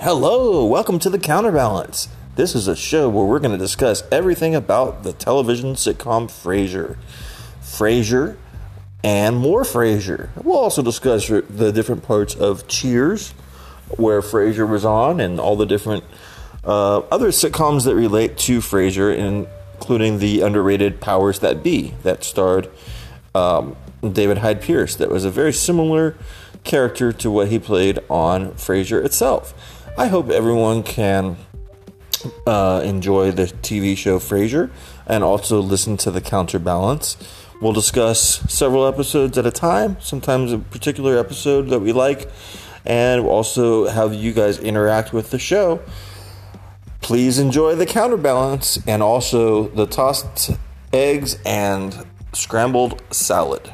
Hello, welcome to the Counterbalance. This is a show where we're going to discuss everything about the television sitcom Frasier. Frasier and more Frasier. We'll also discuss the different parts of Cheers, where Frasier was on, and all the different uh, other sitcoms that relate to Frasier, including the underrated Powers That Be that starred um, David Hyde Pierce. That was a very similar character to what he played on Frasier itself. I hope everyone can uh, enjoy the TV show Frasier and also listen to the counterbalance. We'll discuss several episodes at a time, sometimes a particular episode that we like, and we'll also have you guys interact with the show. Please enjoy the counterbalance and also the tossed eggs and scrambled salad.